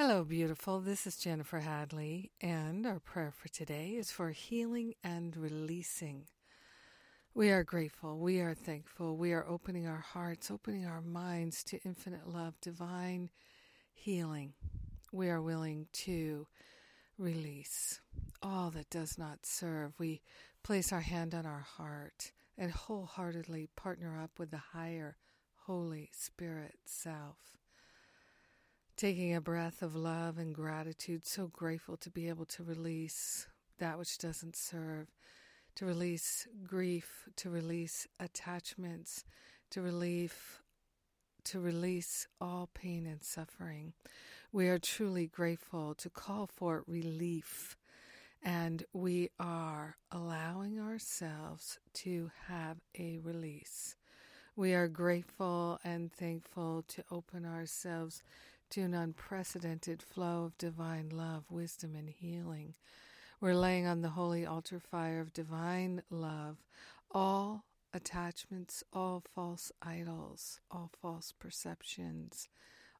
Hello, beautiful. This is Jennifer Hadley, and our prayer for today is for healing and releasing. We are grateful. We are thankful. We are opening our hearts, opening our minds to infinite love, divine healing. We are willing to release all that does not serve. We place our hand on our heart and wholeheartedly partner up with the higher Holy Spirit self. Taking a breath of love and gratitude, so grateful to be able to release that which doesn't serve, to release grief, to release attachments, to relieve to release all pain and suffering. We are truly grateful to call for relief and we are allowing ourselves to have a release. We are grateful and thankful to open ourselves to an unprecedented flow of divine love, wisdom, and healing. We're laying on the holy altar fire of divine love all attachments, all false idols, all false perceptions,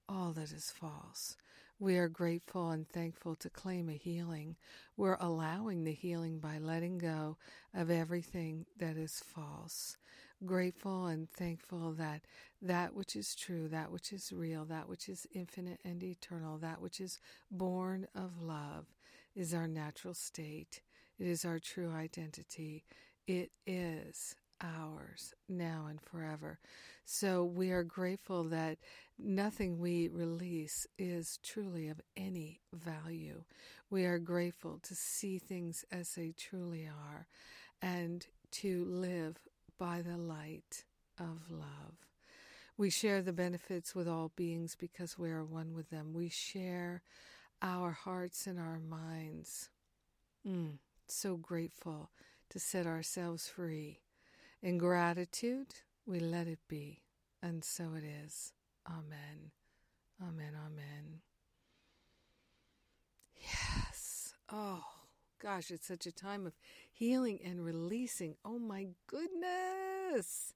all that is false. We are grateful and thankful to claim a healing. We're allowing the healing by letting go of everything that is false. Grateful and thankful that that which is true, that which is real, that which is infinite and eternal, that which is born of love is our natural state. It is our true identity. It is ours now and forever. So we are grateful that nothing we release is truly of any value. We are grateful to see things as they truly are and to live by the light of love. We share the benefits with all beings because we are one with them. We share our hearts and our minds. Mm, so grateful to set ourselves free in gratitude, we let it be, and so it is. Amen. Amen. Amen. Yes. Oh, gosh, it's such a time of healing and releasing. Oh, my goodness.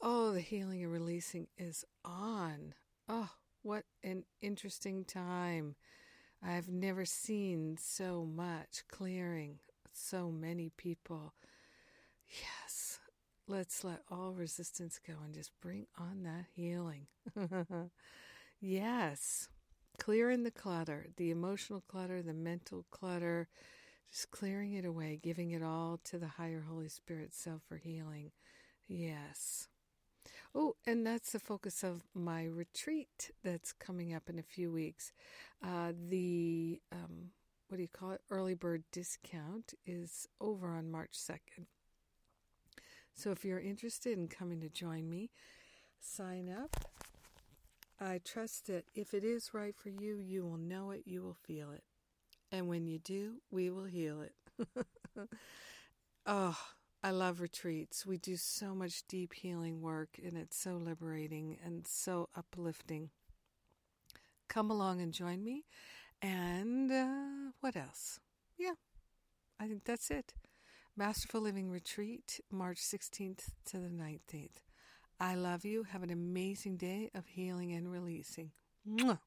Oh, the healing and releasing is on. Oh, what an interesting time. I've never seen so much clearing, so many people. Yes, Let's let all resistance go and just bring on that healing. yes, clearing the clutter, the emotional clutter, the mental clutter, just clearing it away, giving it all to the higher Holy Spirit self for healing. Yes. Oh, and that's the focus of my retreat that's coming up in a few weeks. Uh, the, um, what do you call it, early bird discount is over on March 2nd. So if you're interested in coming to join me, sign up. I trust that if it is right for you, you will know it, you will feel it. And when you do, we will heal it. oh, I love retreats. We do so much deep healing work, and it's so liberating and so uplifting. Come along and join me. And uh, what else? Yeah, I think that's it. Masterful Living Retreat, March 16th to the 19th. I love you. Have an amazing day of healing and releasing. Mwah.